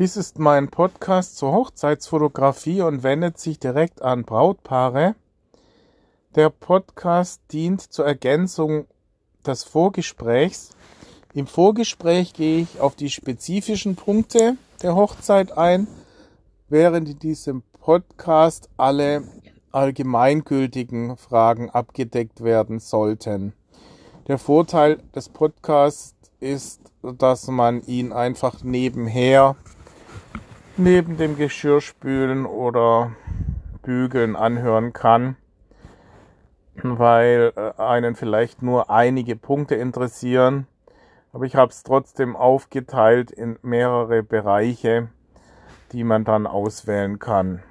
Dies ist mein Podcast zur Hochzeitsfotografie und wendet sich direkt an Brautpaare. Der Podcast dient zur Ergänzung des Vorgesprächs. Im Vorgespräch gehe ich auf die spezifischen Punkte der Hochzeit ein, während in diesem Podcast alle allgemeingültigen Fragen abgedeckt werden sollten. Der Vorteil des Podcasts ist, dass man ihn einfach nebenher neben dem Geschirrspülen oder Bügeln anhören kann, weil äh, einen vielleicht nur einige Punkte interessieren. Aber ich habe es trotzdem aufgeteilt in mehrere Bereiche, die man dann auswählen kann.